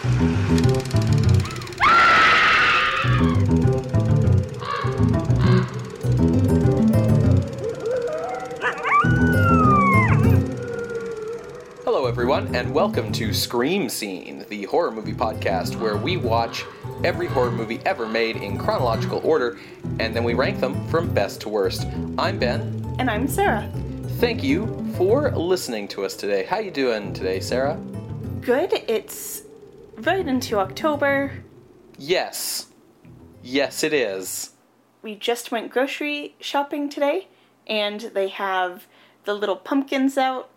Hello, everyone, and welcome to Scream Scene, the horror movie podcast where we watch every horror movie ever made in chronological order and then we rank them from best to worst. I'm Ben. And I'm Sarah. Thank you for listening to us today. How you doing today, Sarah? Good. It's right into October. Yes. Yes, it is. We just went grocery shopping today, and they have the little pumpkins out,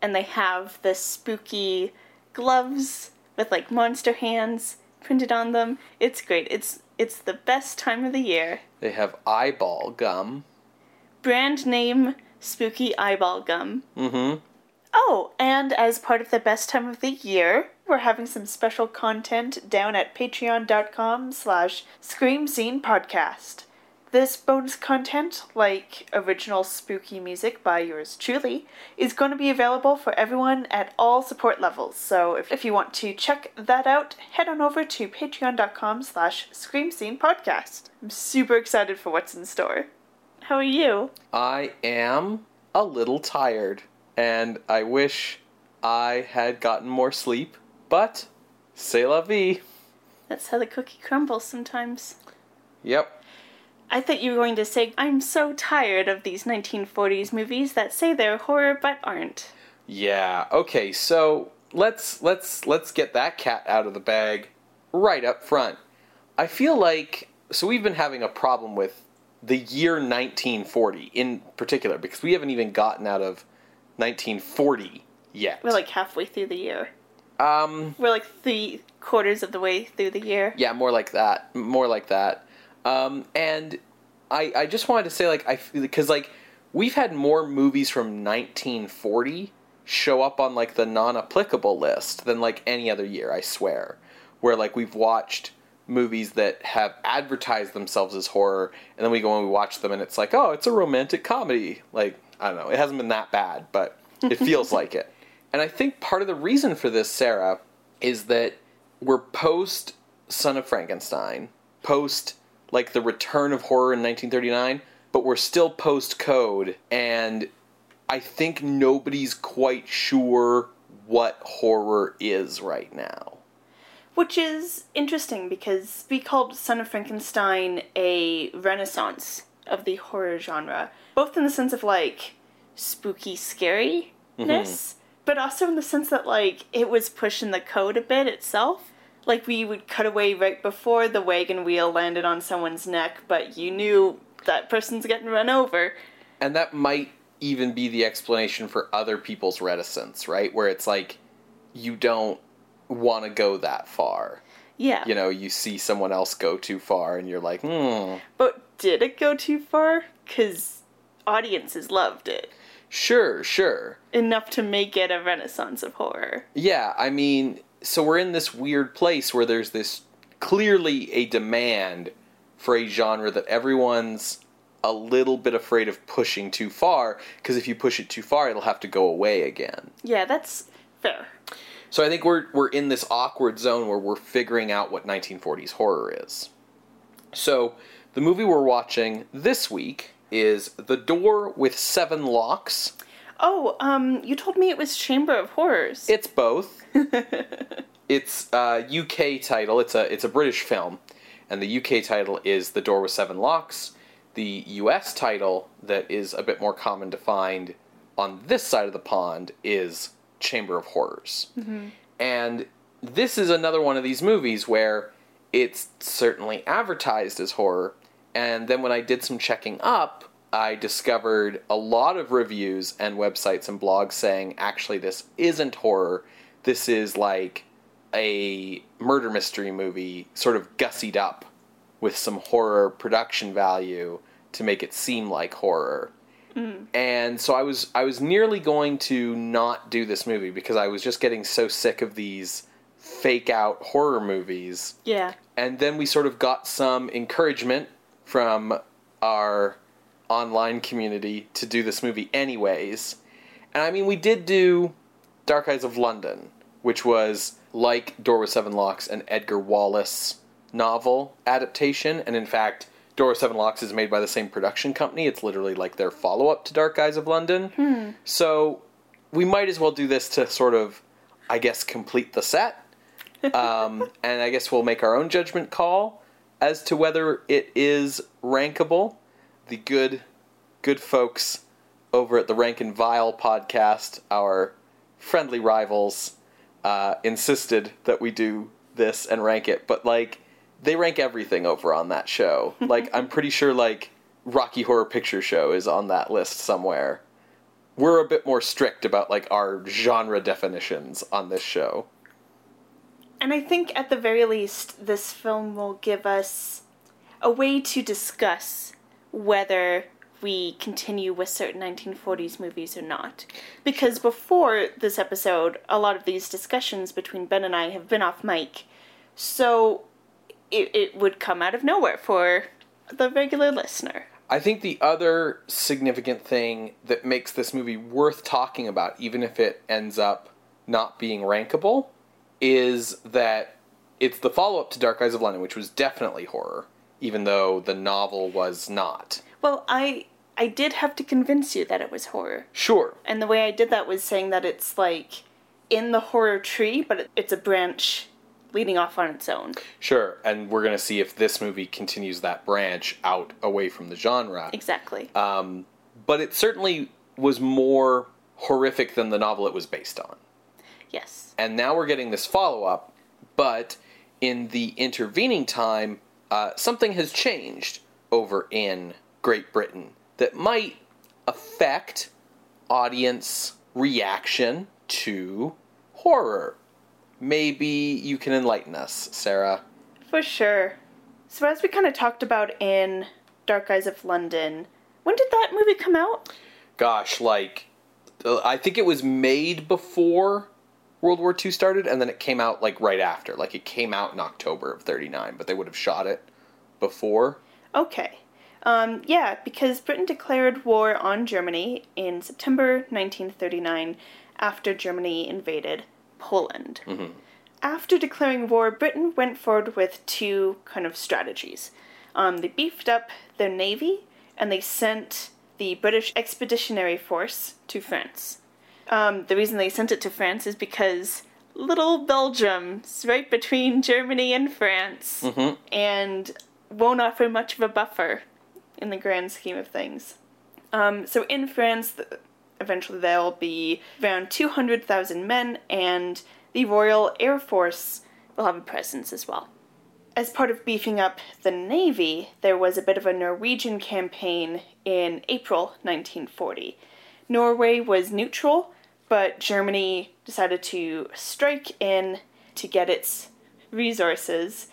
and they have the spooky gloves with like monster hands printed on them. It's great. It's it's the best time of the year. They have eyeball gum. Brand name spooky eyeball gum. Mm-hmm. Oh, and as part of the best time of the year, we're having some special content down at patreon.com slash scream scene podcast. This bonus content, like original spooky music by yours truly, is going to be available for everyone at all support levels. So if, if you want to check that out, head on over to patreon.com slash scream scene podcast. I'm super excited for what's in store. How are you? I am a little tired, and I wish I had gotten more sleep, but c'est la vie. That's how the cookie crumbles sometimes. Yep. I thought you were going to say, I'm so tired of these 1940s movies that say they're horror but aren't. Yeah. Okay. So let's let's let's get that cat out of the bag right up front. I feel like so we've been having a problem with the year 1940 in particular because we haven't even gotten out of 1940 yet. We're like halfway through the year. Um We're like three quarters of the way through the year. yeah, more like that. More like that. Um and I I just wanted to say like I because like we've had more movies from 1940 show up on like the non-applicable list than like any other year, I swear. Where like we've watched movies that have advertised themselves as horror and then we go and we watch them and it's like, "Oh, it's a romantic comedy." Like, I don't know. It hasn't been that bad, but it feels like it. And I think part of the reason for this, Sarah, is that we're post Son of Frankenstein, post like the return of horror in 1939, but we're still post code and I think nobody's quite sure what horror is right now. Which is interesting because we called Son of Frankenstein a renaissance of the horror genre, both in the sense of like spooky scariness, mm-hmm. But also in the sense that like it was pushing the code a bit itself. Like we would cut away right before the wagon wheel landed on someone's neck, but you knew that person's getting run over. And that might even be the explanation for other people's reticence, right? Where it's like you don't want to go that far. Yeah. You know, you see someone else go too far and you're like, hmm, But did it go too far? Because audiences loved it. Sure, sure. Enough to make it a renaissance of horror. Yeah, I mean, so we're in this weird place where there's this clearly a demand for a genre that everyone's a little bit afraid of pushing too far because if you push it too far, it'll have to go away again. Yeah, that's fair. So I think we're we're in this awkward zone where we're figuring out what 1940s horror is. So the movie we're watching this week is The Door with Seven Locks. Oh, um, you told me it was Chamber of Horrors. It's both. it's a UK title. It's a it's a British film, and the UK title is The Door with Seven Locks. The US title that is a bit more common to find on this side of the pond is Chamber of Horrors. And this is another one of these movies where it's certainly advertised as horror, and then when I did some checking up, I discovered a lot of reviews and websites and blogs saying actually this isn't horror. This is like a murder mystery movie, sort of gussied up with some horror production value to make it seem like horror. Mm. And so I was I was nearly going to not do this movie because I was just getting so sick of these fake out horror movies yeah. and then we sort of got some encouragement from our online community to do this movie anyways. And I mean, we did do Dark Eyes of London, which was like Door with Seven Locks, an Edgar Wallace novel adaptation, and in fact, Door with Seven Locks is made by the same production company. It's literally like their follow up to Dark Eyes of London. So we might as well do this to sort of, I guess, complete the set. Um, and I guess we'll make our own judgment call as to whether it is rankable. The good, good folks over at the Rank and Vile podcast, our friendly rivals, uh, insisted that we do this and rank it. But like, they rank everything over on that show. like, I'm pretty sure like Rocky Horror Picture Show is on that list somewhere. We're a bit more strict about like our genre definitions on this show. And I think at the very least, this film will give us a way to discuss whether we continue with certain 1940s movies or not. Because before this episode, a lot of these discussions between Ben and I have been off mic. So it, it would come out of nowhere for the regular listener. I think the other significant thing that makes this movie worth talking about, even if it ends up not being rankable, is that it's the follow up to Dark Eyes of London, which was definitely horror, even though the novel was not. Well, I I did have to convince you that it was horror. Sure. And the way I did that was saying that it's like in the horror tree, but it's a branch leading off on its own. Sure. And we're going to see if this movie continues that branch out away from the genre. Exactly. Um, but it certainly was more horrific than the novel it was based on. Yes. and now we're getting this follow up, but in the intervening time, uh, something has changed over in Great Britain that might affect audience reaction to horror. Maybe you can enlighten us, Sarah. For sure. So as we kind of talked about in Dark Eyes of London, when did that movie come out? Gosh, like, uh, I think it was made before World War II started, and then it came out like right after. Like, it came out in October of 39, but they would have shot it before. Okay. Um, yeah, because Britain declared war on Germany in September 1939 after Germany invaded Poland. After declaring war, Britain went forward with two kind of strategies. Um, they beefed up their navy and they sent the British Expeditionary Force to France. Um, the reason they sent it to France is because little Belgium's right between Germany and France Mhm. and won't offer much of a buffer in the grand scheme of things. Um, so in France, eventually there'll be around 200,000 men, and the Royal Air Force will have a presence as well. As part of beefing up the Navy, there was a bit of a Norwegian campaign in April 1940. Norway was neutral, but Germany decided to strike in to get its resources,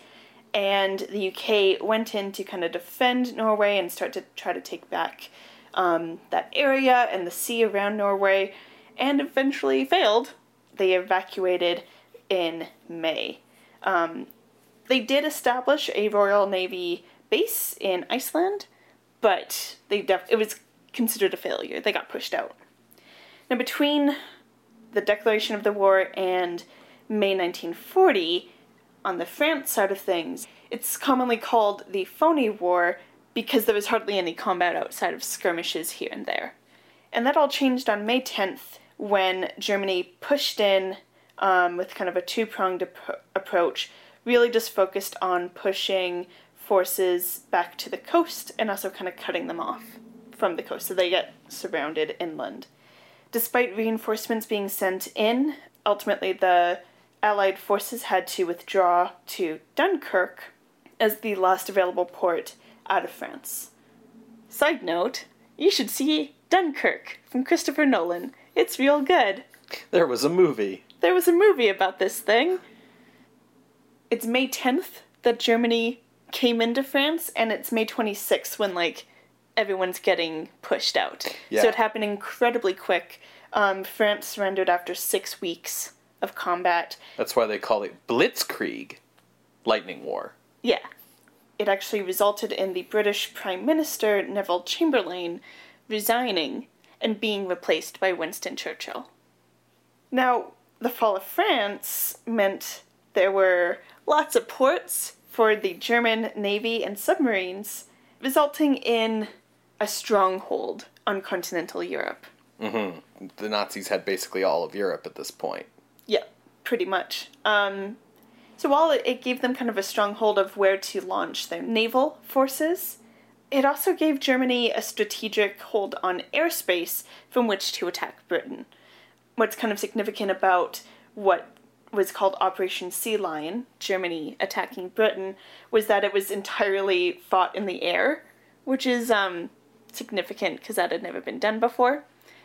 and the UK went in to kind of defend Norway and start to try to take back um, that area and the sea around Norway, and eventually failed. They evacuated in May. Um, they did establish a Royal Navy base in Iceland, but they def- it was considered a failure. They got pushed out. Now, between the declaration of the war and May 1940, on the France side of things, it's commonly called the Phony War because there was hardly any combat outside of skirmishes here and there. And that all changed on May 10th when Germany pushed in um, with kind of a two pronged ap- approach, really just focused on pushing forces back to the coast and also kind of cutting them off from the coast so they get surrounded inland. Despite reinforcements being sent in, ultimately the Allied forces had to withdraw to Dunkirk as the last available port out of France. Side note, you should see Dunkirk from Christopher Nolan. It's real good. There was a movie. There was a movie about this thing. It's May 10th that Germany came into France, and it's May 26th when, like, everyone's getting pushed out. Yeah. So it happened incredibly quick. Um, France surrendered after six weeks of combat. That's why they call it Blitzkrieg, Lightning War. Yeah. It actually resulted in the British Prime Minister, Neville Chamberlain, resigning and being replaced by Winston Churchill. Now, the fall of France meant there were lots of ports for the German navy and submarines, resulting in a stronghold on continental Europe. Mm-hmm. The Nazis had basically all of Europe at this point. Yeah, pretty much. Um, so while it, it gave them kind of a stronghold of where to launch their naval forces, it also gave Germany a strategic hold on airspace from which to attack Britain. What's kind of significant about what was called Operation Sea Lion, Germany attacking Britain, was that it was entirely fought in the air, which is um, significant because that had never been done before.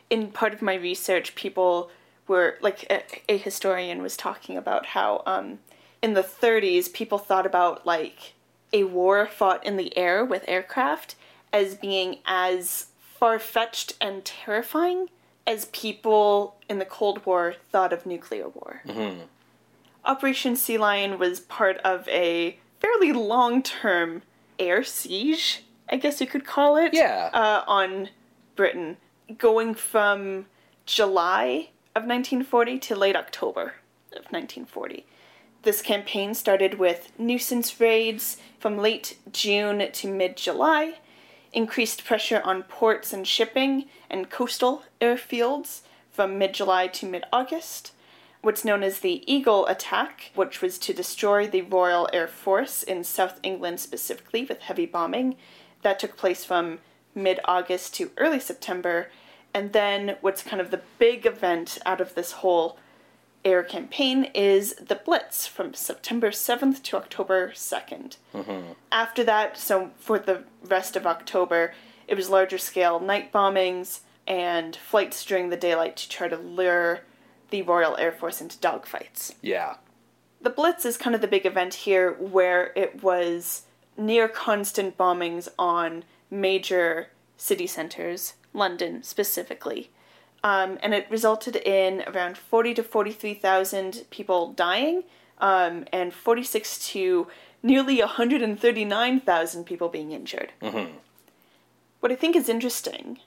In part of my research, people were like a, a historian was talking about how um, in the 30s people thought about like a war fought in the air with aircraft as being as far fetched and terrifying as people in the Cold War thought of nuclear war. Mm-hmm. Operation Sea Lion was part of a fairly long term air siege, I guess you could call it. Yeah. Uh, on Britain, going from July of 1940 to late October of 1940. This campaign started with nuisance raids from late June to mid July, increased pressure on ports and shipping and coastal airfields from mid July to mid August, what's known as the Eagle attack, which was to destroy the Royal Air Force in South England specifically with heavy bombing. That took place from mid August to early September. And then what's kind of the big event out of this whole air campaign is the Blitz from September 7th to October 2nd. Mm-hmm. After that, so for the rest of October, it was larger scale night bombings and flights during the daylight to try to lure the Royal Air Force into dogfights. Yeah. The Blitz is kind of the big event here where it was near constant bombings on major city centers, London specifically. Um, and it resulted in around 40 to 43,000 people dying um, and 46 to nearly 139,000 people being injured. Mm-hmm. What I think is interesting,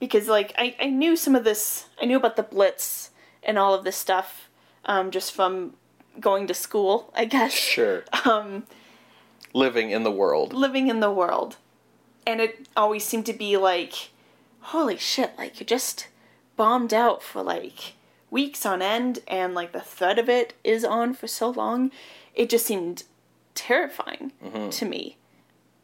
because like I, I knew some of this, I knew about the Blitz and all of this stuff um, just from going to school, I guess. Sure. Um, Living in the world. living in the world. And it always seemed to be like, holy shit, like you just bombed out for like weeks on end and like the threat of it is on for so long. It just seemed terrifying mm-hmm. to me.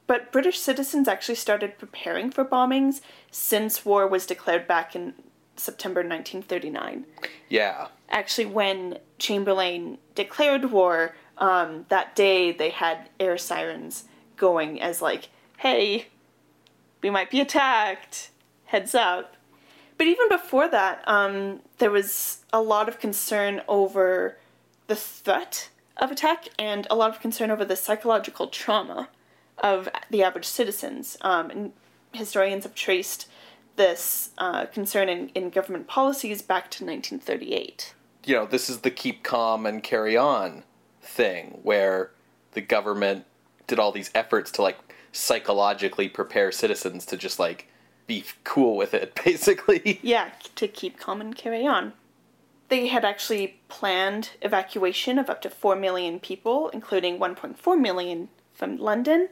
But British citizens actually started preparing for bombings since war was declared back in September 1939 Yeah. actually when Chamberlain declared war, um, that day they had air sirens going as like, "Hey, we might be attacked. Heads up." But even before that, um, there was a lot of concern over the threat of attack and a lot of concern over the psychological trauma of the average citizens. Um, and historians have traced this uh, concern in, in government policies back to 1938. You know, this is the keep calm and carry on thing where the government did all these efforts to like psychologically prepare citizens to just like be cool with it basically. Yeah, to keep calm and carry on. They had actually planned evacuation of up to 4 million people, including 1.4 million from London,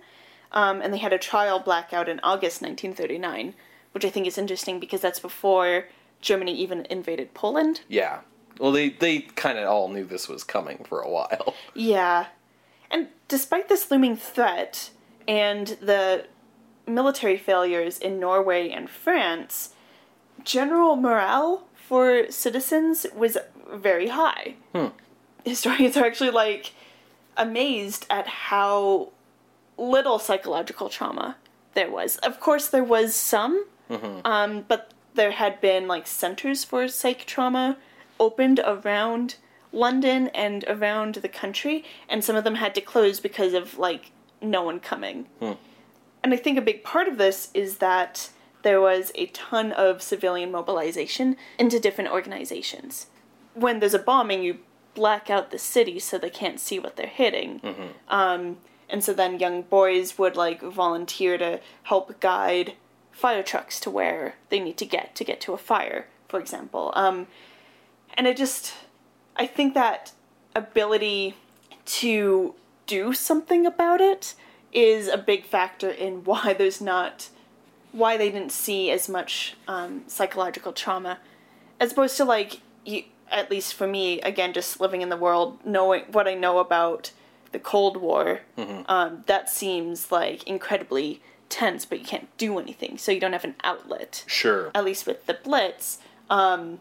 um, and they had a trial blackout in August 1939, which I think is interesting because that's before Germany even invaded Poland. Yeah. Well, they they kind of all knew this was coming for a while. Yeah. And despite this looming threat and the military failures in Norway and France, general morale for citizens was very high. Hmm. Historians are actually like amazed at how little psychological trauma there was. Of course, there was some, um, but there had been like centers for psych trauma opened around London and around the country, and some of them had to close because of like no one coming. And I think a big part of this is that there was a ton of civilian mobilization into different organizations. When there's a bombing, you black out the city so they can't see what they're hitting. Um, and so then young boys would like volunteer to help guide fire trucks to where they need to get to get to a fire, for example. Um, and it just I think that ability to do something about it is a big factor in why there's not why they didn't see as much um, psychological trauma. As opposed to like you, at least for me again just living in the world knowing what i know about the cold war um, that seems like incredibly tense but you can't do anything so you don't have an outlet. Sure. at least with the blitz um,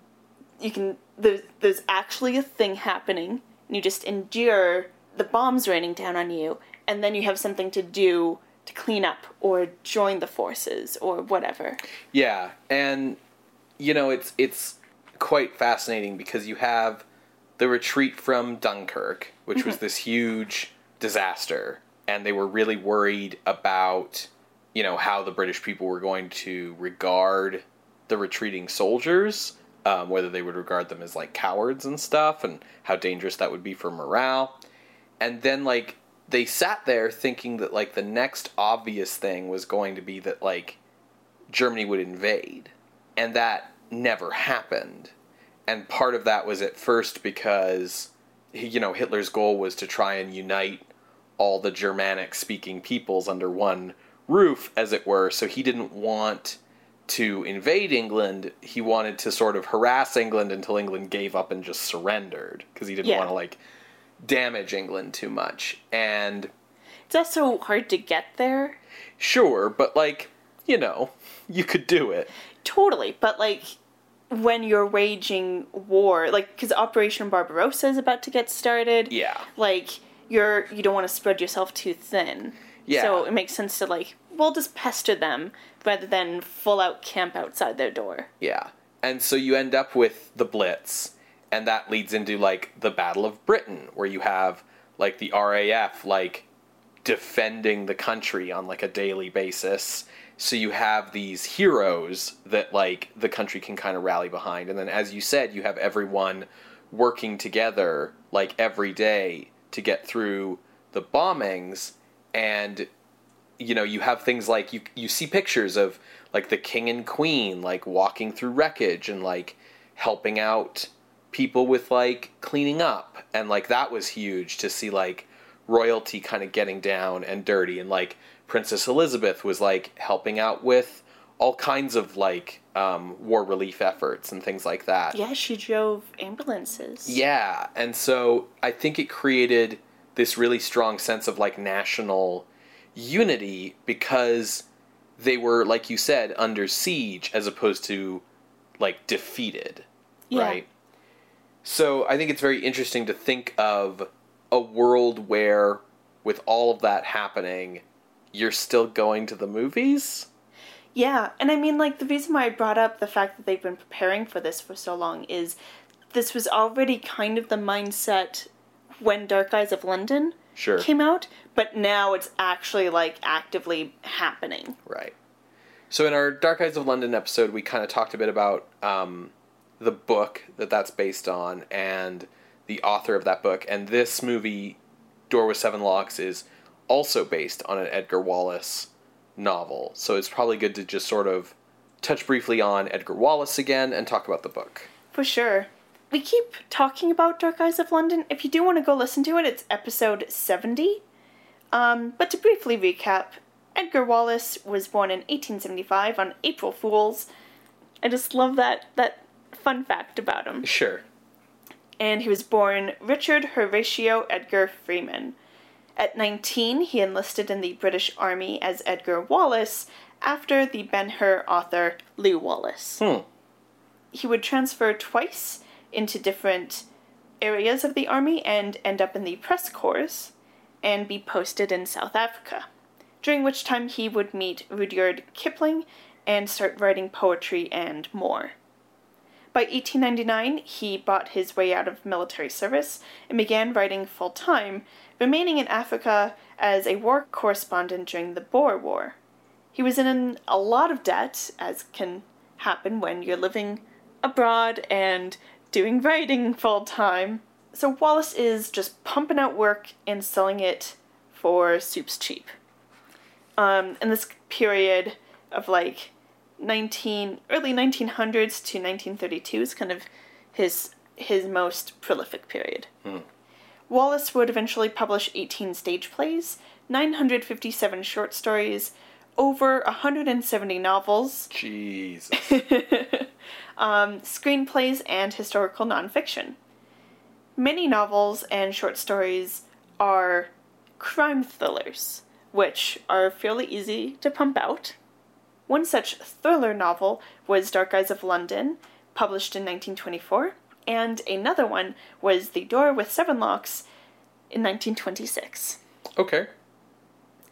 you can there's, there's actually a thing happening and you just endure the bombs raining down on you and then you have something to do to clean up or join the forces or whatever. Yeah, and you know it's it's quite fascinating because you have the retreat from Dunkirk, which was mm-hmm. this huge disaster, and they were really worried about you know how the British people were going to regard the retreating soldiers, um, whether they would regard them as like cowards and stuff, and how dangerous that would be for morale. And then like they sat there thinking that like the next obvious thing was going to be that like Germany would invade. And that never happened. And part of that was at first because, you know, Hitler's goal was to try and unite all the Germanic speaking peoples under one roof, as it were. So he didn't want to invade England. He wanted to sort of harass England until England gave up and just surrendered because he didn't Yeah. want to, like, damage England too much. And it's also hard to get there sure, but, like, you know, you could do it. totally but like when you're waging war like because operation barbarossa is about to get started Yeah. like you're you don't want to spread yourself too thin Yeah. so it makes sense to like we'll just pester them rather than full out camp outside their door Yeah. And so you end up with the Blitz, and that leads into like the Battle of Britain, where you have like the RAF like defending the country on like a daily basis. So you have these heroes that like the country can kind of rally behind. And then as you said, you have everyone working together like every day to get through the bombings and you know you have things like you you see pictures of like the king and queen like walking through wreckage and like helping out people with like cleaning up. And like that was huge to see like royalty kind of getting down and dirty. And like princess elizabeth was like helping out with all kinds of like um, war relief efforts and things like that. Yeah she drove ambulances. Yeah, and so I think it created this really strong sense of like national unity because they were, like you said, under siege as opposed to like defeated, Yeah. right? So I think it's very interesting to think of a world where, with all of that happening, you're still going to the movies. Yeah, and I mean, like, the reason why I brought up the fact that they've been preparing for this for so long is this was already kind of the mindset when Dark Eyes of London Sure. came out, but now it's actually, like, actively happening. Right. So in our Dark Eyes of London episode, we kind of talked a bit about um, the book that that's based on and the author of that book. And this movie, Door with Seven Locks, is also based on an Edgar Wallace novel. So it's probably good to just sort of touch briefly on Edgar Wallace again and talk about the book. For sure. We keep talking about Dark Eyes of London. If you do want to go listen to it, it's episode 70. Um, but to briefly recap, Edgar Wallace was born in 1875 on April Fools. I just love that that fun fact about him. Sure. And he was born Richard Horatio Edgar Freeman. At 19, he enlisted in the British Army as Edgar Wallace after the Ben Hur author Lew Wallace Hmm. he would transfer twice into different areas of the army and end up in the press corps and be posted in South Africa, during which time he would meet Rudyard Kipling and start writing poetry and more. By 1899, he bought his way out of military service and began writing full time, remaining in Africa as a war correspondent during the Boer War. He was in a lot of debt, as can happen when you're living abroad and doing writing full time. So Wallace is just pumping out work and selling it for soups cheap. Um, in this period of like 19 early 1900s to 1932 is kind of his his most prolific period. Wallace would eventually publish 18 stage plays, 957 short stories, over 170 novels, Jesus. um, screenplays, and historical nonfiction. Many novels and short stories are crime thrillers, which are fairly easy to pump out. One such thriller novel was Dark Eyes of London, published in 1924, and another one was The Door with Seven Locks in 1926. Okay.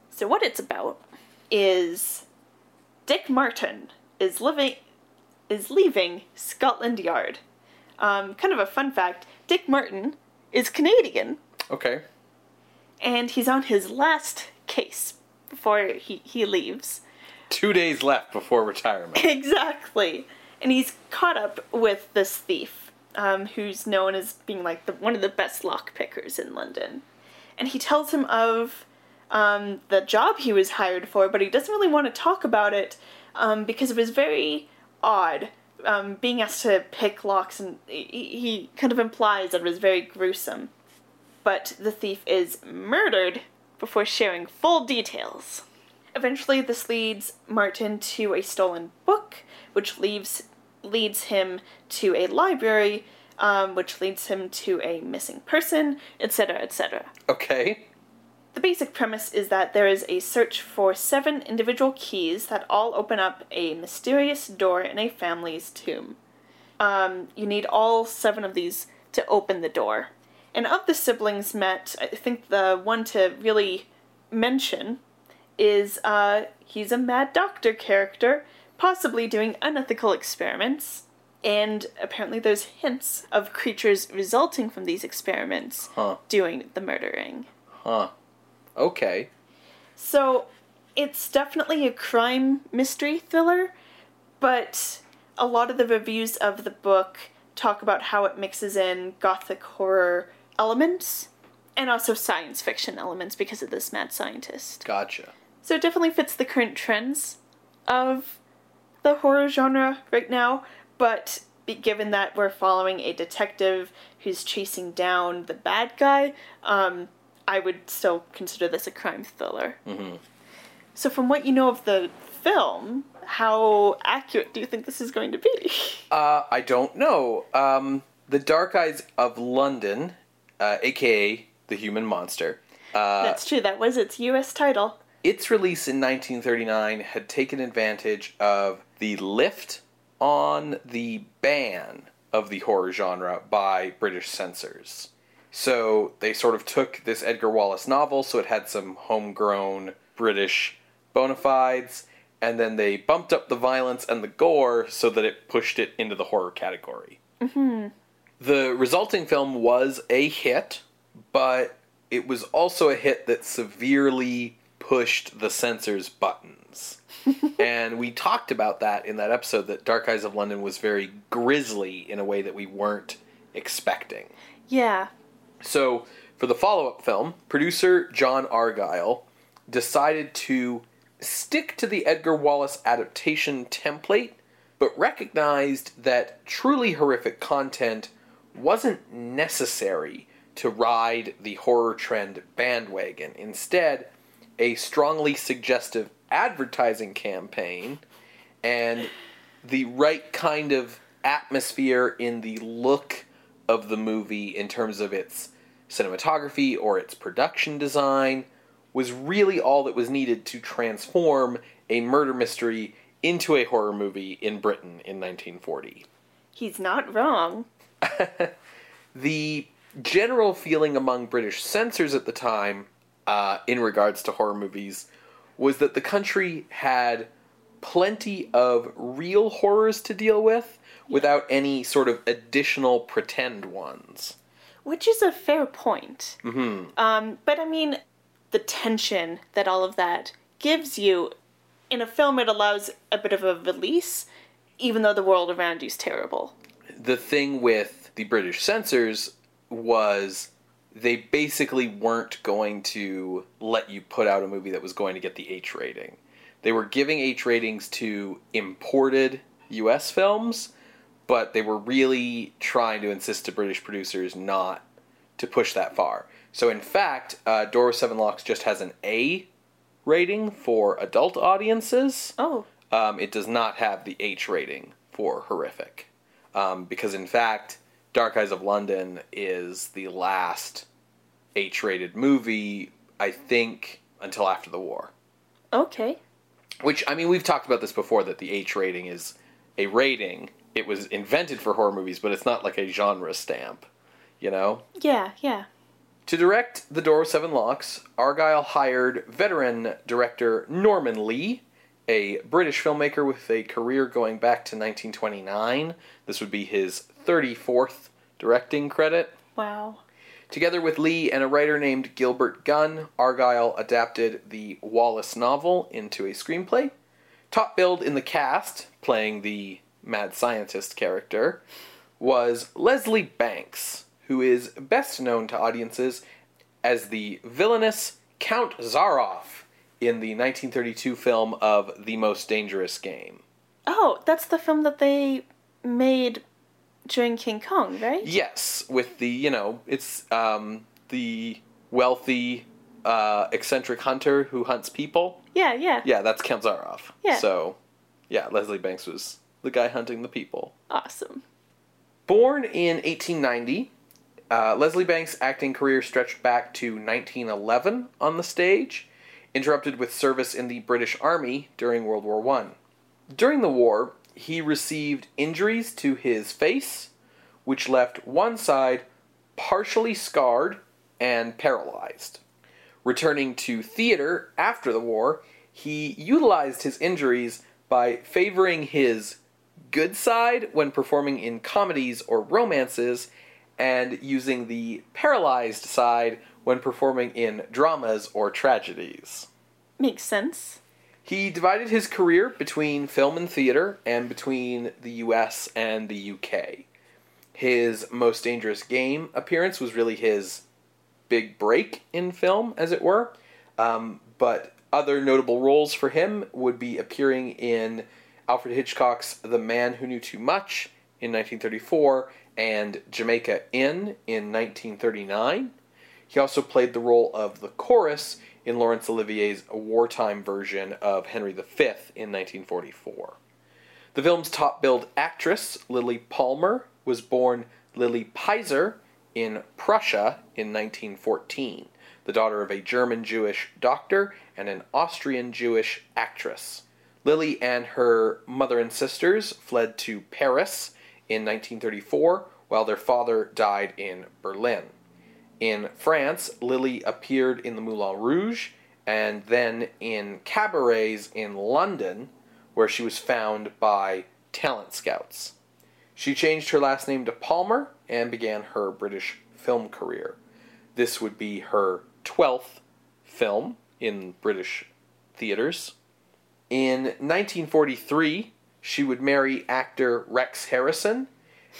So what it's about is Dick Martin is living is leaving Scotland Yard. Um, kind of a fun fact: Dick Martin is Canadian, Okay. and he's on his last case before he, he leaves. Two days left before retirement. exactly, and he's caught up with this thief, um, who's known as being like the one of the best lockpickers in London, and he tells him of um, the job he was hired for, but he doesn't really want to talk about it um, because it was very odd. Um, being asked to pick locks, and he, he kind of implies that it was very gruesome. But the thief is murdered before sharing full details. Eventually, this leads Martin to a stolen book, which leaves leads him to a library, um, which leads him to a missing person, etc., etc. Okay. The basic premise is that there is a search for seven individual keys that all open up a mysterious door in a family's tomb. Um, you need all seven of these to open the door. And of the siblings met, I think the one to really mention is uh, he's a mad doctor character, possibly doing unethical experiments. And apparently, there's hints of creatures resulting from these experiments Huh. doing the murdering. Huh. Okay. So it's definitely a crime mystery thriller, but a lot of the reviews of the book talk about how it mixes in gothic horror elements and also science fiction elements because of this mad scientist. Gotcha. So it definitely fits the current trends of the horror genre right now, but given that we're following a detective who's chasing down the bad guy, um, I would still consider this a crime thriller. Mm-hmm. So, from what you know of the film, how accurate do you think this is going to be? Uh, I don't know. Um, the Dark Eyes of London, uh, aka The Human Monster, uh, That's true, that was its US title. its release in 1939 had taken advantage of the lift on the ban of the horror genre by British censors. So they sort of took this Edgar Wallace novel, so it had some homegrown British bona fides, and then they bumped up the violence and the gore so that it pushed it into the horror category. Mm-hmm. The resulting film was a hit, but it was also a hit that severely pushed the censors' buttons. and we talked about that in that episode that Dark Eyes of London was very grisly in a way that we weren't expecting. Yeah. So, for the follow up film, producer John Argyle decided to stick to the Edgar Wallace adaptation template, but recognized that truly horrific content wasn't necessary to ride the horror trend bandwagon. Instead, a strongly suggestive advertising campaign and the right kind of atmosphere in the look of the movie in terms of its cinematography or its production design was really all that was needed to transform a murder mystery into a horror movie in Britain in 1940. He's not wrong. The general feeling among British censors at the time, uh, in regards to horror movies, was that the country had plenty of real horrors to deal with without any sort of additional pretend ones. Which is a fair point. Mm-hmm. Um, but I mean, the tension that all of that gives you in a film, it allows a bit of a release, even though the world around you is terrible. the thing with the British censors was they basically weren't going to let you put out a movie that was going to get the H rating. They were giving H ratings to imported US films, but they were really trying to insist to British producers not to push that far. So, in fact, uh, Door with Seven Locks just has an A rating for adult audiences. Oh, Um, it does not have the H rating for horrific. Um, because, in fact, Dark Eyes of London is the last H rated movie, I think, until after the war. okay. Which, I mean, we've talked about this before that the H rating is a rating. It was invented for horror movies, but it's not like a genre stamp, you know? Yeah, yeah. To direct The Door with Seven Locks, Argyle hired veteran director Norman Lee, a British filmmaker with a career going back to 1929. This would be his 34th directing credit. Wow. Together with Lee and a writer named Gilbert Gunn, Argyle adapted the Wallace novel into a screenplay. Top billed in the cast, playing the mad scientist character, was Leslie Banks, who is best known to audiences as the villainous Count Zaroff in the 1932 film of The Most Dangerous Game. Oh, that's the film that they made during King Kong, right? Yes, with the you know it's um, the wealthy uh, eccentric hunter who hunts people. Yeah, yeah. Yeah, that's Count Zaroff. Yeah. So, yeah, Leslie Banks was the guy hunting the people. Awesome. Born in 1890, uh, Leslie Banks' acting career stretched back to 1911 on the stage, interrupted with service in the British Army during World War One. During the war, he received injuries to his face, which left one side partially scarred and paralyzed. Returning to theater after the war, he utilized his injuries by favoring his good side when performing in comedies or romances, and using the paralyzed side when performing in dramas or tragedies. Makes sense. He divided his career between film and theater and between the US and the UK. His most dangerous game appearance was really his big break in film, as it were. Um, but other notable roles for him would be appearing in Alfred Hitchcock's The Man Who Knew Too Much in 1934 and Jamaica Inn in 1939. He also played the role of the chorus in Laurence Olivier's wartime version of Henry V in 1944. The film's top billed actress, Lilli Palmer, was born Lilli Peiser in Prussia in 1914, the daughter of a German Jewish doctor and an Austrian Jewish actress. Lilli and her mother and sisters fled to Paris in 1934 while their father died in Berlin. In France, Lilli appeared in the Moulin Rouge and then in cabarets in London, where she was found by talent scouts. She changed her last name to Palmer and began her British film career. This would be her 12th film in British theaters. In 1943, she would marry actor Rex Harrison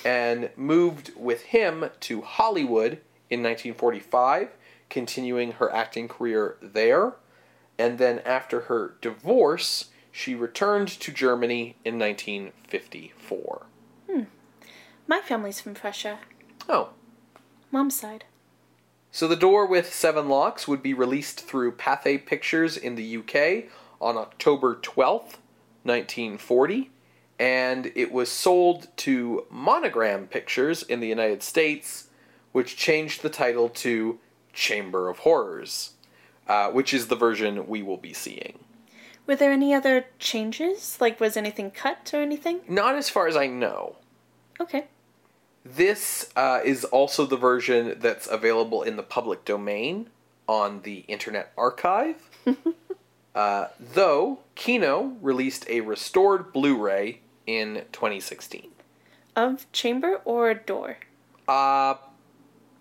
and moved with him to Hollywood in 1945, continuing her acting career there. And then after her divorce, she returned to Germany in 1954. Hmm. My family's from Prussia. Oh, Mom's side. So The Door with Seven Locks would be released through Pathé Pictures in the UK on October 12th, 1940, and it was sold to Monogram Pictures in the United States, which changed the title to Chamber of Horrors, uh, which is the version we will be seeing. Were there any other changes? Like, was anything cut or anything? Not as far as I know. Okay. This uh, is also the version that's available in the public domain on the Internet Archive. uh, though Kino released a restored Blu-ray in 2016. Of chamber or door? Uh,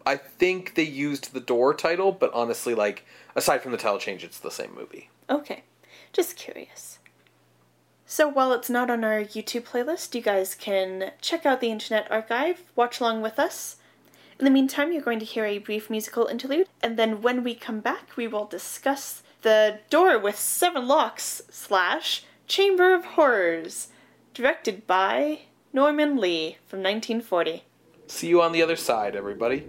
I think they used the Door title, but honestly, like aside from the title change, it's the same movie. Okay. Just curious. So while it's not on our YouTube playlist, you guys can check out the Internet Archive, watch along with us. In the meantime, you're going to hear a brief musical interlude, and then when we come back, we will discuss The Door with Seven Locks slash Chamber of Horrors, directed by Norman Lee from 1940. See you on the other side, everybody.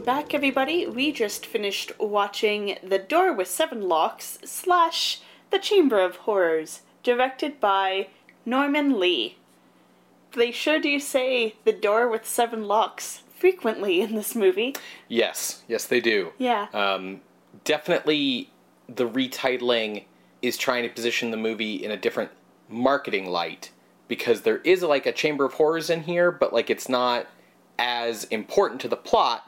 Welcome back, everybody. We just finished watching The Door with Seven Locks slash The Chamber of Horrors, directed by Norman Lee. They sure do say The Door with Seven Locks frequently in this movie. Yes, yes, they do. Yeah. Um, definitely, the retitling is trying to position the movie in a different marketing light because there is like a Chamber of Horrors in here, but like it's not as important to the plot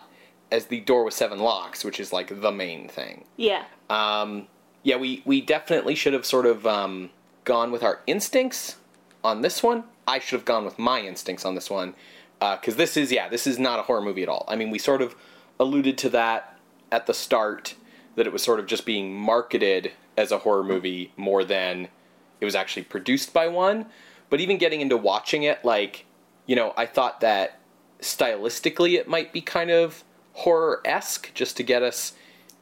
as the Door with Seven Locks, which is like the main thing. yeah. Um, yeah, we we definitely should have sort of um, gone with our instincts on this one. I should have gone with my instincts on this one because this is yeah, this is not a horror movie at all. I mean, we sort of alluded to that at the start that it was sort of just being marketed as a horror movie more than it was actually produced by one. But even getting into watching it, like you know, I thought that stylistically it might be kind of horror esque just to get us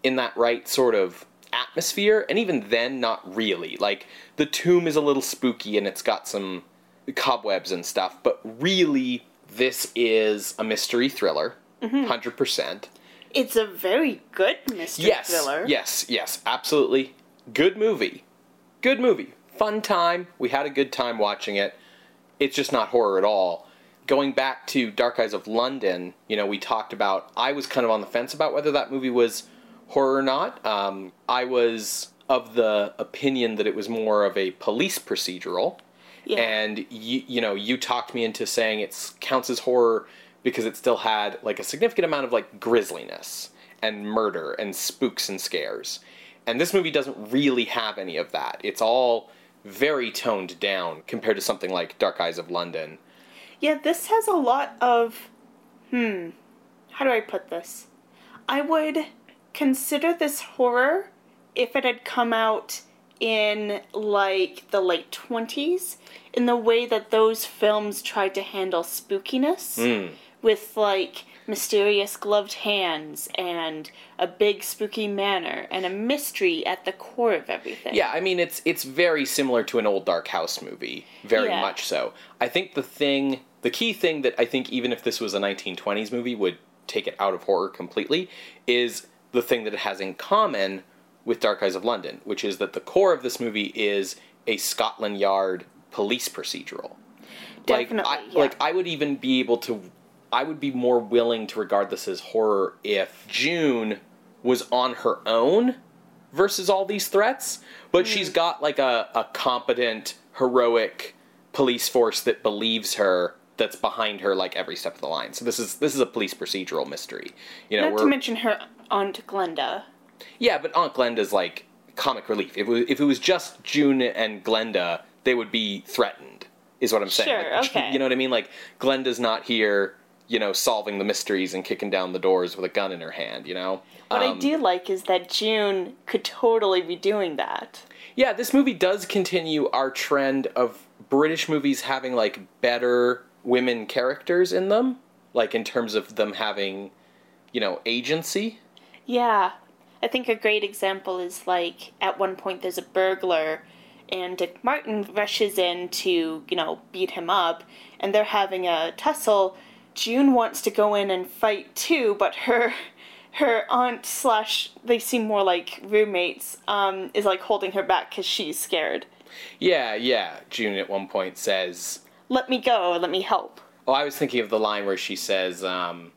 in that right sort of atmosphere. And even then, not really. Like, the tomb is a little spooky and it's got some cobwebs and stuff, but really, this is a mystery thriller, mm-hmm. 100%. It's a very good mystery Yes, thriller. yes, yes, absolutely. Good movie. Good movie. Fun time. We had a good time watching it. It's just not horror at all. Going back to Dark Eyes of London, you know, we talked about. I was kind of on the fence about whether that movie was horror or not. Um, I was of the opinion that it was more of a police procedural. Yeah. And you, you know, you talked me into saying it counts as horror because it still had like a significant amount of like grisliness and murder and spooks and scares. And this movie doesn't really have any of that. It's all very toned down compared to something like Dark Eyes of London. Yeah, this has a lot of. Hmm. How do I put this? I would consider this horror if it had come out in like the late 20s in the way that those films tried to handle spookiness Mm. with like mysterious gloved hands and a big spooky manor and a mystery at the core of everything. Yeah, I mean it's it's very similar to an old Dark House movie, very Yeah. much so. I think the thing, the key thing that I think even if this was a 1920s movie would take it out of horror completely is the thing that it has in common with Dark Eyes of London, which is that the core of this movie is a Scotland Yard police procedural. Definitely, Like I, yeah. like I would even be able to I would be more willing to regard this as horror if June was on her own versus all these threats, but she's mm. got like a, a competent, heroic police force that believes her that's behind her like every step of the line. So this is this is a police procedural mystery. You know, Not to mention her aunt Glenda. yeah, but Aunt Glenda's like comic relief. If it was, if it was just June and Glenda, they would be threatened. Is what I'm saying. Sure, Like, okay. You know what I mean? Like Glenda's not here, you know, solving the mysteries and kicking down the doors with a gun in her hand. You know. What I Um, do like is that June could totally be doing that. Yeah, this movie does continue our trend of British movies having like better women characters in them, like in terms of them having, you know, agency. Yeah. I think a great example is like at one point there's a burglar and Dick Martin rushes in to, you know, beat him up and they're having a tussle. June wants to go in and fight too, but her her aunt slash they seem more like roommates um, is like holding her back because she's scared. Yeah, yeah. June at one point says, Let me go. Let me help. Oh, I was thinking of the line where she says, um,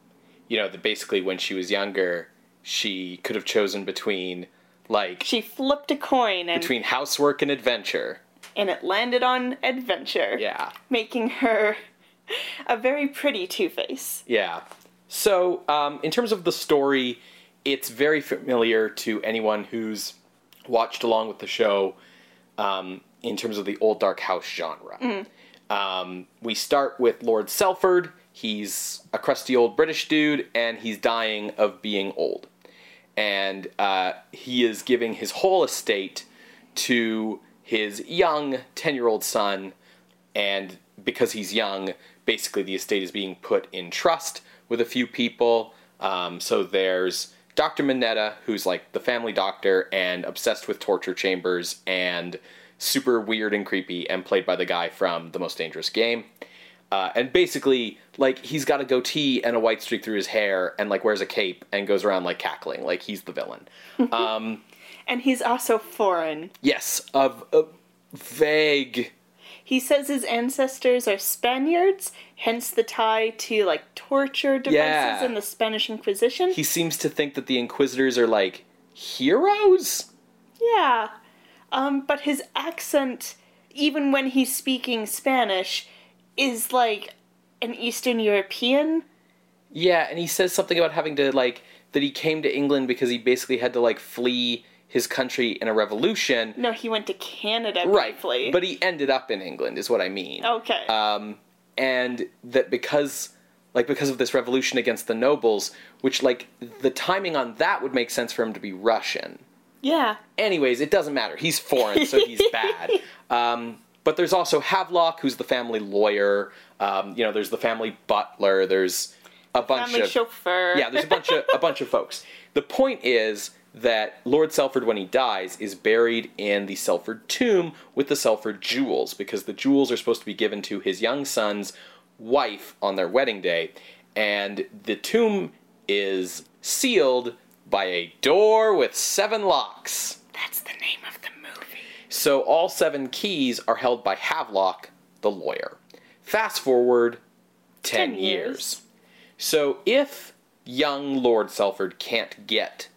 you know, that basically when she was younger, she could have chosen between, like, She flipped a coin and between housework and adventure. and it landed on adventure. Yeah. Making her a very pretty Two Face. Yeah. So, um, in terms of the story, it's very familiar to anyone who's watched along with the show um, in terms of the old dark house genre. Um, we start with Lord Selford. He's a crusty old British dude, and he's dying of being old. And uh, he is giving his whole estate to his young 10 year old son. And because he's young, basically the estate is being put in trust with a few people. Um, so there's Dr. Minetta, who's like the family doctor and obsessed with torture chambers and super weird and creepy, and played by the guy from The Most Dangerous Game. Uh, and basically, like he's got a goatee and a white streak through his hair, and like wears a cape and goes around like cackling, like he's the villain. Um, And he's also foreign. yes, of a vague. He says his ancestors are Spaniards, hence the tie to like torture devices Yeah. in the Spanish Inquisition. He seems to think that the Inquisitors are like heroes. yeah. Um, but his accent, even when he's speaking Spanish, is like an Eastern European. Yeah, and he says something about having to like that he came to England because he basically had to like flee his country in a revolution. No, he went to Canada Right, briefly. but he ended up in England, is what I mean. okay. um, and that because like because of this revolution against the nobles which like the timing on that would make sense for him to be russian yeah. anyways it doesn't matter. He's foreign so he's bad. Um, but there's also havelock who's the family lawyer. Um, you know there's the family butler. There's a bunch Family of chauffeur. yeah there's a bunch of a bunch of folks. The point is that lord selford when he dies is buried in the selford tomb with the selford jewels because the jewels are supposed to be given to his young son's wife on their wedding day. And the tomb is sealed by a door with seven locks That's the name of the movie. so all seven keys are held by Havelock, the lawyer. Fast forward 10, Ten years. years. So if young Lord Selford can't get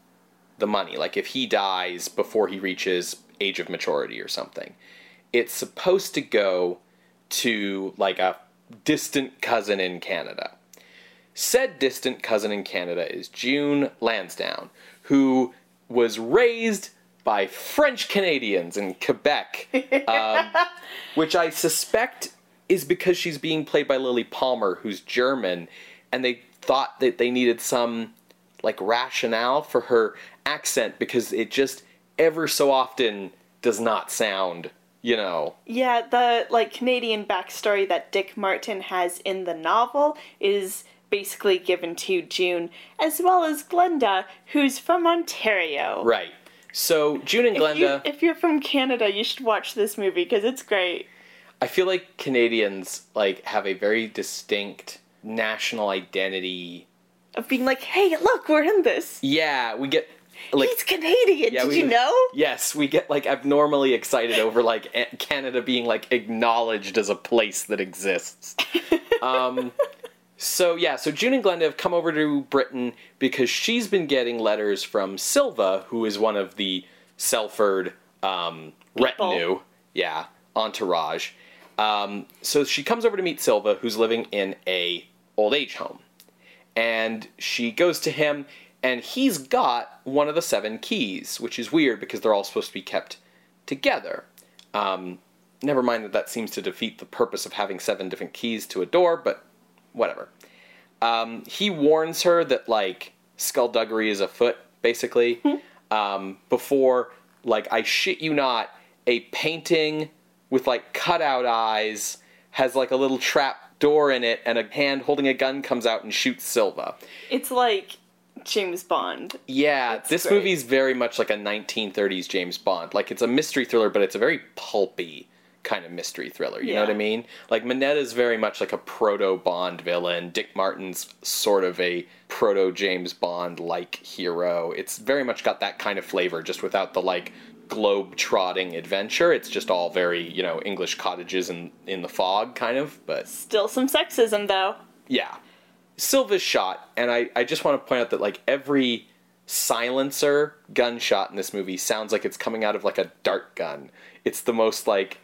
the money, like if he dies before he reaches age of maturity or something, it's supposed to go to like a distant cousin in Canada. Said distant cousin in Canada is June Lansdowne, who was raised by French Canadians in Quebec, um, which I suspect is because she's being played by Lilli Palmer, who's German, and they thought that they needed some like rationale for her accent because it just ever so often does not sound, you know, Yeah, the like Canadian backstory that Dick Martin has in the novel is basically given to June, as well as Glenda, who's from Ontario. right. So June and If, you, Glenda, if you're from Canada, you should watch this movie because it's great. I feel like Canadians like have a very distinct national identity. Of being like, hey, look, we're in this. Yeah, we get like He's Canadian. Yeah, Did we- you know? Yes, we get like abnormally excited over like Canada being like acknowledged as a place that exists. Um, so yeah, so June and Glenda have come over to Britain because she's been getting letters from Silva, who is one of the Selford um, retinue, yeah, entourage. Um, so she comes over to meet Silva, who's living in a old age home. And she goes to him and he's got one of the seven keys which is weird because they're all supposed to be kept together. Um, never mind that that seems to defeat the purpose of having seven different keys to a door but whatever. Um, he warns her that like skullduggery is afoot basically. Um, before like i shit you not a painting with like cutout eyes has like a little trap door in it and a hand holding a gun comes out and shoots silva. It's like James Bond. yeah That's this great. movie's very much like a 1930s james bond. Like it's a mystery thriller but it's a very pulpy kind of mystery thriller you know what i mean like Minetta's very much like a proto bond villain dick martin's sort of a proto james bond like hero it's very much got that kind of flavor just without the like globe trotting adventure it's just all very you know english cottages in in the fog kind of but Still some sexism, though. yeah. Silva's shot, and I, I just want to point out that like every silencer gunshot in this movie sounds like it's coming out of like a dart gun. It's the most like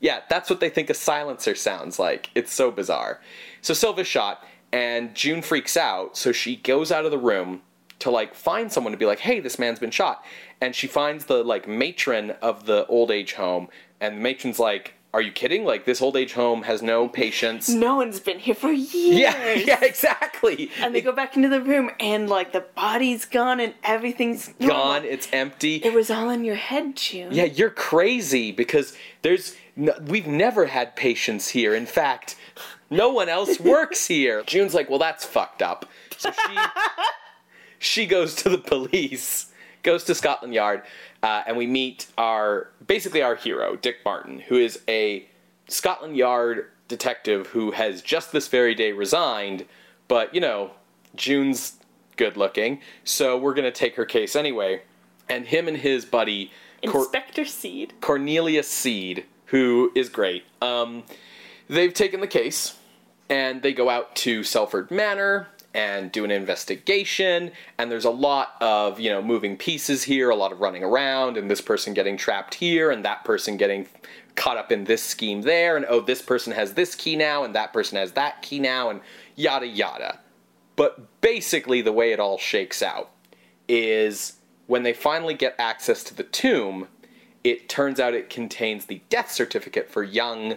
Yeah, that's what they think a silencer sounds like. It's so bizarre. So Silva's shot, and June freaks out, so she goes out of the room to like find someone to be like, hey, this man's been shot. And she finds the like matron of the old age home, and the matron's like, are you kidding? Like this old age home has no patients. No one's been here for years. Yeah, yeah, exactly. And they go back into the room, and like the body's gone, and everything's gone. It's empty. It was all in your head, June. Yeah, you're crazy because there's no, we've never had patients here. In fact, no one else works here. June's like, well, that's fucked up. So she she goes to the police, goes to Scotland Yard, uh, and we meet our basically our hero, Dick Martin, who is a Scotland Yard detective who has just this very day resigned. But you know, June's good looking, so we're gonna take her case anyway. And him and his buddy Cor- Inspector Seed, Cornelius Seed, who is great. Um, they've taken the case and they go out to Selford Manor and do an investigation and there's a lot of you know moving pieces here a lot of running around and this person getting trapped here and that person getting caught up in this scheme there and oh this person has this key now and that person has that key now and yada yada. But basically the way it all shakes out is when they finally get access to the tomb it turns out it contains the death certificate for young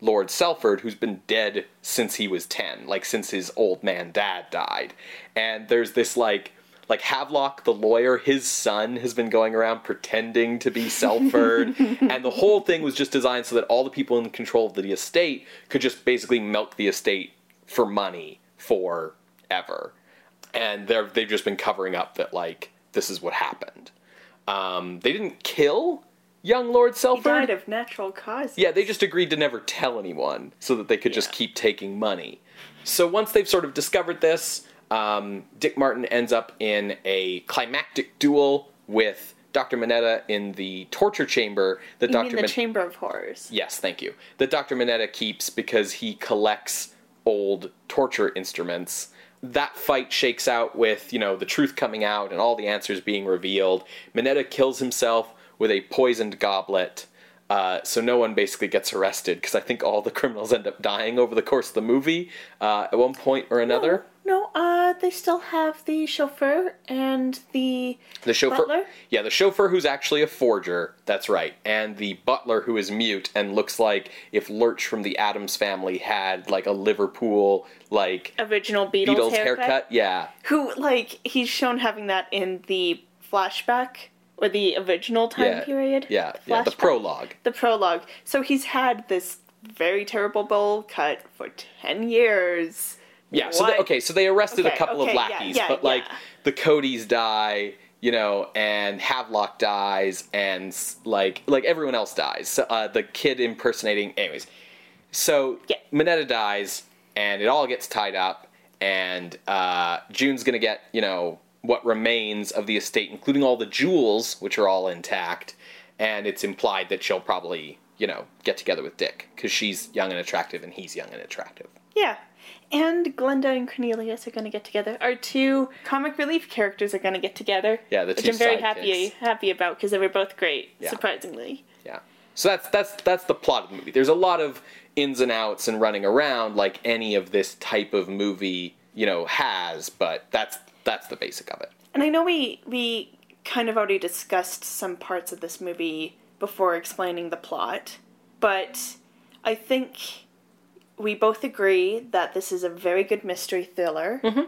Lord Selford, who's been dead since he was 10, like since his old man dad died. And there's this like like Havelock the lawyer, his son has been going around pretending to be Selford, and the whole thing was just designed so that all the people in control of the estate could just basically milk the estate for money forever. And they're they've just been covering up that like this is what happened. Um, they didn't kill young Lord Selford. He died of natural causes. Yeah, they just agreed to never tell anyone so that they could just keep taking money. So once they've sort of discovered this, um, Dick Martin ends up in a climactic duel with Dr. Minetta in the torture chamber that You Dr. mean the Min- Chamber of Horrors. Yes, thank you. That Dr. Minetta keeps because he collects old torture instruments. That fight shakes out with, you know, the truth coming out and all the answers being revealed. Minetta kills himself with a poisoned goblet. Uh, so no one basically gets arrested because I think all the criminals end up dying over the course of the movie uh, at one point or another. No, uh, they still have the chauffeur and the The chauffeur, Butler? yeah, the chauffeur who's actually a forger. That's right, and the butler who is mute and looks like if Lurch from the Addams Family had like a Liverpool like original Beatles, Beatles haircut. haircut. Yeah, Who, like, he's shown having that in the flashback or the original time yeah, period. Yeah, yeah, the prologue. The prologue. So he's had this very terrible bowl cut for 10 years. Yeah. So they, okay, so they arrested a couple okay, of lackeys, yeah, but like yeah. the Codys die, you know, and Havelock dies, and like like everyone else dies. So, uh, the kid impersonating, anyways. So Yeah. Minetta dies, and it all gets tied up, and uh, June's gonna get you know what remains of the estate, including all the jewels, which are all intact, and it's implied that she'll probably you know get together with Dick because she's young and attractive, and he's young and attractive. Yeah. And Glenda and Cornelius are going to get together. Our two comic relief characters are going to get together. Yeah, the which two I'm very sidekicks. happy happy about because they were both great, Yeah. surprisingly. Yeah. So that's that's that's the plot of the movie. There's a lot of ins and outs and running around like any of this type of movie, you know, has, but that's that's the basic of it. And I know we we kind of already discussed some parts of this movie before explaining the plot, but I think we both agree that this is a very good mystery thriller. Mm-hmm.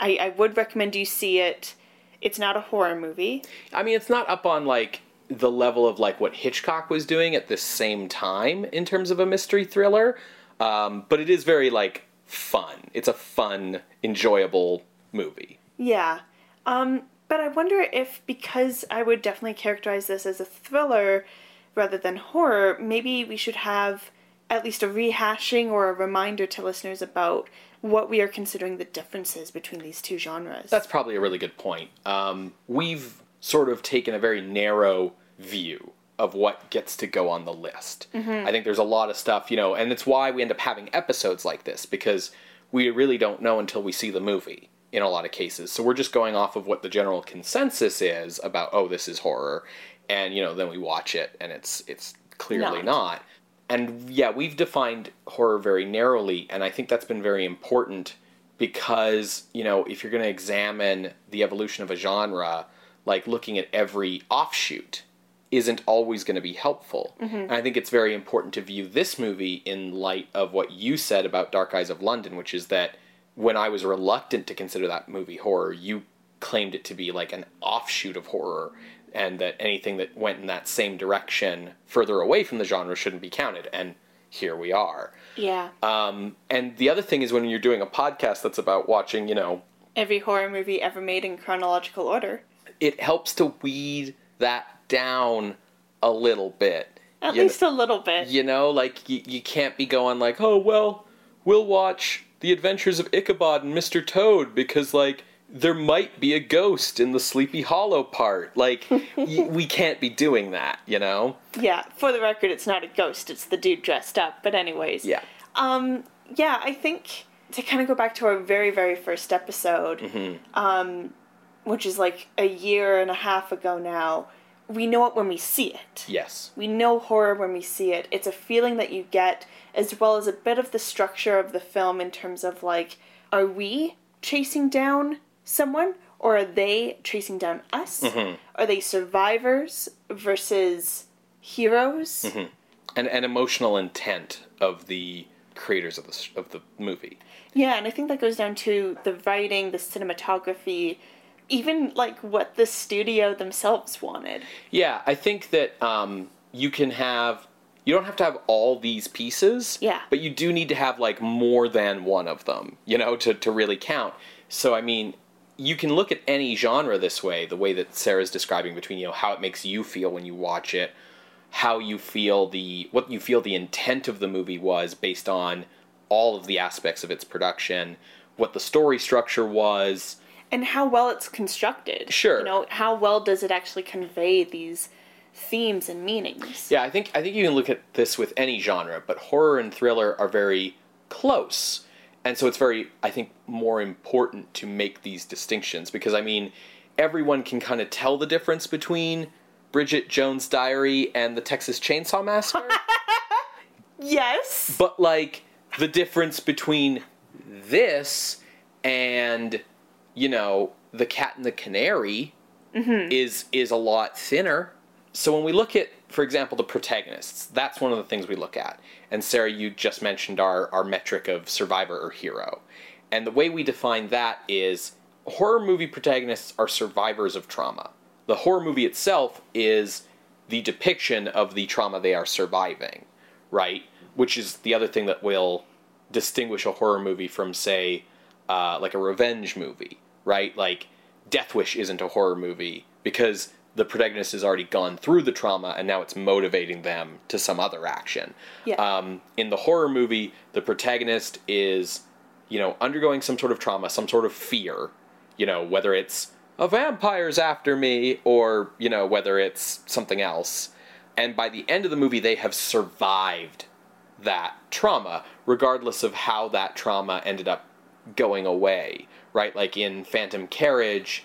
I, I would recommend you see it. It's not a horror movie. I mean, it's not up on like the level of like what Hitchcock was doing at the same time in terms of a mystery thriller, um, but it is very like fun. It's a fun, enjoyable movie. Yeah. Um, but I wonder if because I would definitely characterize this as a thriller rather than horror, maybe we should have at least a rehashing or a reminder to listeners about what we are considering the differences between these two genres. That's probably a really good point. Um, we've sort of taken a very narrow view of what gets to go on the list. I think there's a lot of stuff, you know, and it's why we end up having episodes like this because we really don't know until we see the movie in a lot of cases. So we're just going off of what the general consensus is about, oh, this is horror, and you know, then we watch it and it's it's clearly Not. not. And yeah, we've defined horror very narrowly, and I think that's been very important because, you know, if you're going to examine the evolution of a genre, like looking at every offshoot, isn't always going to be helpful. Mm-hmm. And I think it's very important to view this movie in light of what you said about Dark Eyes of London, which is that when I was reluctant to consider that movie horror, you claimed it to be like an offshoot of horror and that anything that went in that same direction further away from the genre shouldn't be counted. And here we are. Yeah. Um, and the other thing is when you're doing a podcast that's about watching, you know, Every horror movie ever made in chronological order. it helps to weed that down a little bit. At You least a little bit. You know, like you, you can't be going like, oh well, we'll watch The Adventures of Ichabod and Mr. Toad because like there might be a ghost in the Sleepy Hollow part. Like y- we can't be doing that, you know? Yeah, for the record, it's not a ghost, it's the dude dressed up. But, anyways. Yeah. Um, yeah, I think to kind of go back to our very, very first episode, um, which is like a year and a half ago now, we know it when we see it. Yes. We know horror when we see it. It's a feeling that you get, as well as a bit of the structure of the film in terms of like, are we chasing down someone? Or are they chasing down us? Mm-hmm. Are they survivors versus heroes? Mm-hmm. And and emotional intent of the creators of the of the movie. Yeah, and I think that goes down to the writing, the cinematography, even like what the studio themselves wanted. Yeah, I think that um, you can have. You don't have to have all these pieces. Yeah. But you do need to have like more than one of them, you know, to, to really count. So I mean, you can look at any genre this way, the way that Sarah's describing between, you know, how it makes you feel when you watch it, how you feel the what you feel the intent of the movie was based on all of the aspects of its production, what the story structure was. And how well it's constructed. Sure. You know, how well does it actually convey these themes and meanings? Yeah, I think I think you can look at this with any genre, but horror and thriller are very close. And so it's very I think more important to make these distinctions because I mean everyone can kind of tell the difference between Bridget Jones' Diary and the Texas Chainsaw Massacre, Yes. but like the difference between this and you know, The Cat and the Canary is is a lot thinner. So when we look at, for example, the protagonists, that's one of the things we look at. And Sarah, you just mentioned our, our metric of survivor or hero. And the way we define that is horror movie protagonists are survivors of trauma. The horror movie itself is the depiction of the trauma they are surviving, right? Which is the other thing that will distinguish a horror movie from, say, uh, like a revenge movie, right? Like Death Wish isn't a horror movie because the protagonist has already gone through the trauma and now it's motivating them to some other action. Yeah. Um, in the horror movie, the protagonist is, you know, undergoing some sort of trauma, some sort of fear, you know, whether it's a vampire's after me or, you know, whether it's something else. And by the end of the movie, they have survived that trauma, regardless of how that trauma ended up going away, right? Like in Phantom Carriage,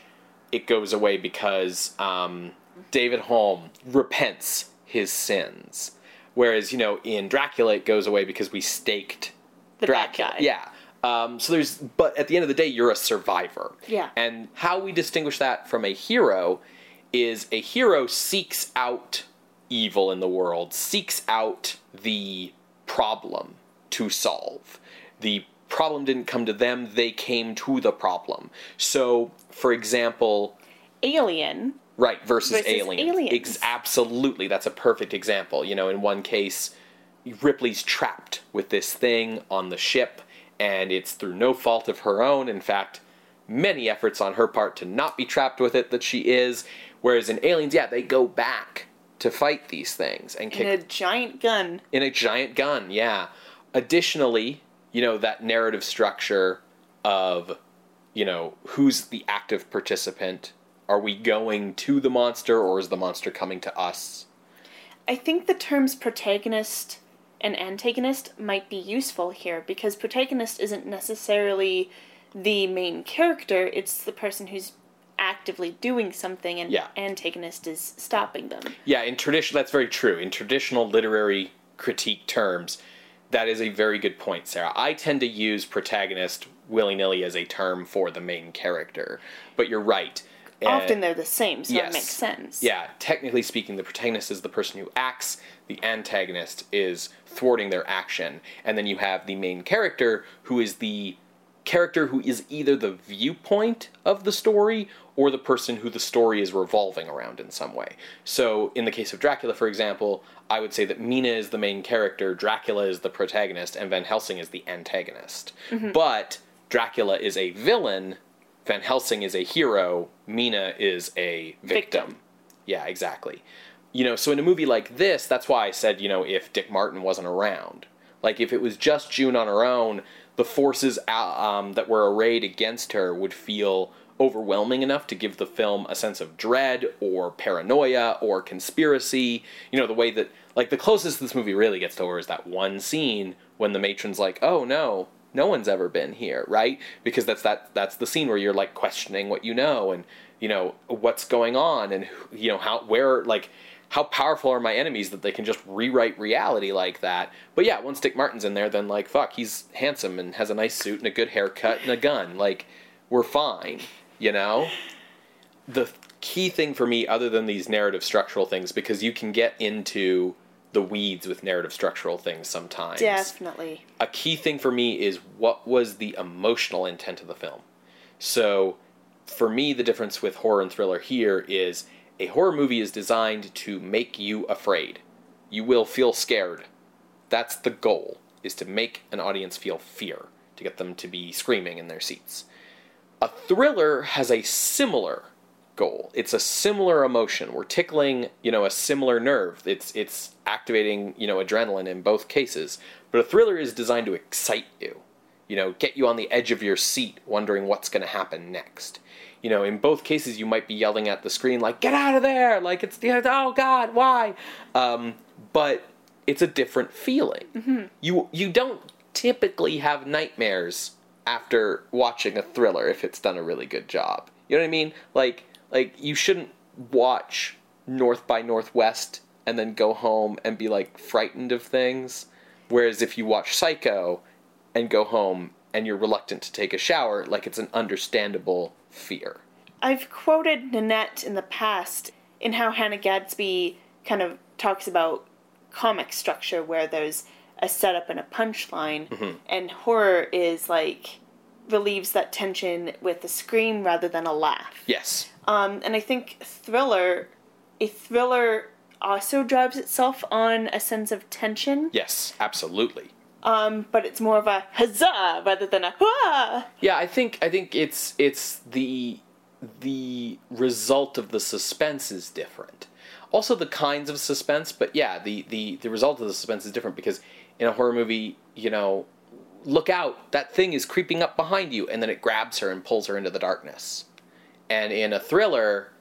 it goes away because um, David Holm repents his sins. Whereas, you know, in Dracula, it goes away because we staked The bad guy. Yeah. Um, so there's, but at the end of the day, you're a survivor. Yeah. And how we distinguish that from a hero is a hero seeks out evil in the world, seeks out the problem to solve. The problem didn't come to them, they came to the problem. So, for example, Alien. Right, versus, Versus aliens. Ex- absolutely, that's a perfect example. You know, in one case, Ripley's trapped with this thing on the ship, and it's through no fault of her own. In fact, many efforts on her part to not be trapped with it that she is. Whereas in Aliens, yeah, they go back to fight these things and kick In a giant gun. in a giant gun, yeah. Additionally, you know, that narrative structure of, you know, who's the active participant? Are we going to the monster or is the monster coming to us? I think the terms protagonist and antagonist might be useful here because protagonist isn't necessarily the main character, it's the person who's actively doing something, and Yeah. antagonist is stopping them. Yeah, in tradition, that's very true. In traditional literary critique terms, that is a very good point, Sarah. I tend to use protagonist willy nilly as a term for the main character, but you're right. And- Often they're the same, so Yes. it makes sense. yeah, technically speaking, the protagonist is the person who acts, the antagonist is thwarting their action, and then you have the main character who is the character who is either the viewpoint of the story or the person who the story is revolving around in some way. So, in the case of Dracula, for example, I would say that Mina is the main character, Dracula is the protagonist, and Van Helsing is the antagonist. Mm-hmm. But Dracula is a villain, Van Helsing is a hero, Mina is a victim. Victim. Yeah, exactly. You know, so in a movie like this, that's why I said, you know, if Dick Martin wasn't around, like if it was just June on her own, the forces uh, um, that were arrayed against her would feel overwhelming enough to give the film a sense of dread or paranoia or conspiracy. You know, the way that, like, the closest this movie really gets to horror is that one scene when the matron's like, oh no, no one's ever been here, right? Because that's that that's the scene where you're like questioning what you know and you know what's going on and you know how where like how powerful are my enemies that they can just rewrite reality like that. But yeah, once Dick Martin's in there, then like fuck, he's handsome and has a nice suit and a good haircut and a gun. Like we're fine, you know. The key thing for me, other than these narrative structural things, because you can get into the weeds with narrative structural things sometimes Definitely. a key thing for me is what was the emotional intent of the film. So, for me, the difference with horror and thriller here is a horror movie is designed to make you afraid. You will feel scared. That's the goal, is to make an audience feel fear, to get them to be screaming in their seats. A thriller has a similar goal. It's a similar emotion. We're tickling, you know, a similar nerve. It's it's activating, you know, adrenaline in both cases. But a thriller is designed to excite you. You know, get you on the edge of your seat wondering what's going to happen next. You know, in both cases you might be yelling at the screen like get out of there, like it's the oh god, why? Um, but it's a different feeling. You you don't typically have nightmares after watching a thriller if it's done a really good job. You know what I mean? Like like you shouldn't watch North by Northwest and then go home and be like frightened of things. Whereas if you watch Psycho and go home and you're reluctant to take a shower, like it's an understandable fear. I've quoted Nanette in the past in how Hannah Gadsby kind of talks about comic structure where there's a setup and a punchline, Mm-hmm. and horror is like relieves that tension with a scream rather than a laugh. Yes. Um, and I think thriller, a thriller also drives itself on a sense of tension, Yes, absolutely. Um, but it's more of a huzzah rather than a hua. Yeah, I think I think it's it's the the result of the suspense is different. Also the kinds of suspense, but yeah, the the the result of the suspense is different because in a horror movie, you know, look out, that thing is creeping up behind you and then it grabs her and pulls her into the darkness. And in a thriller,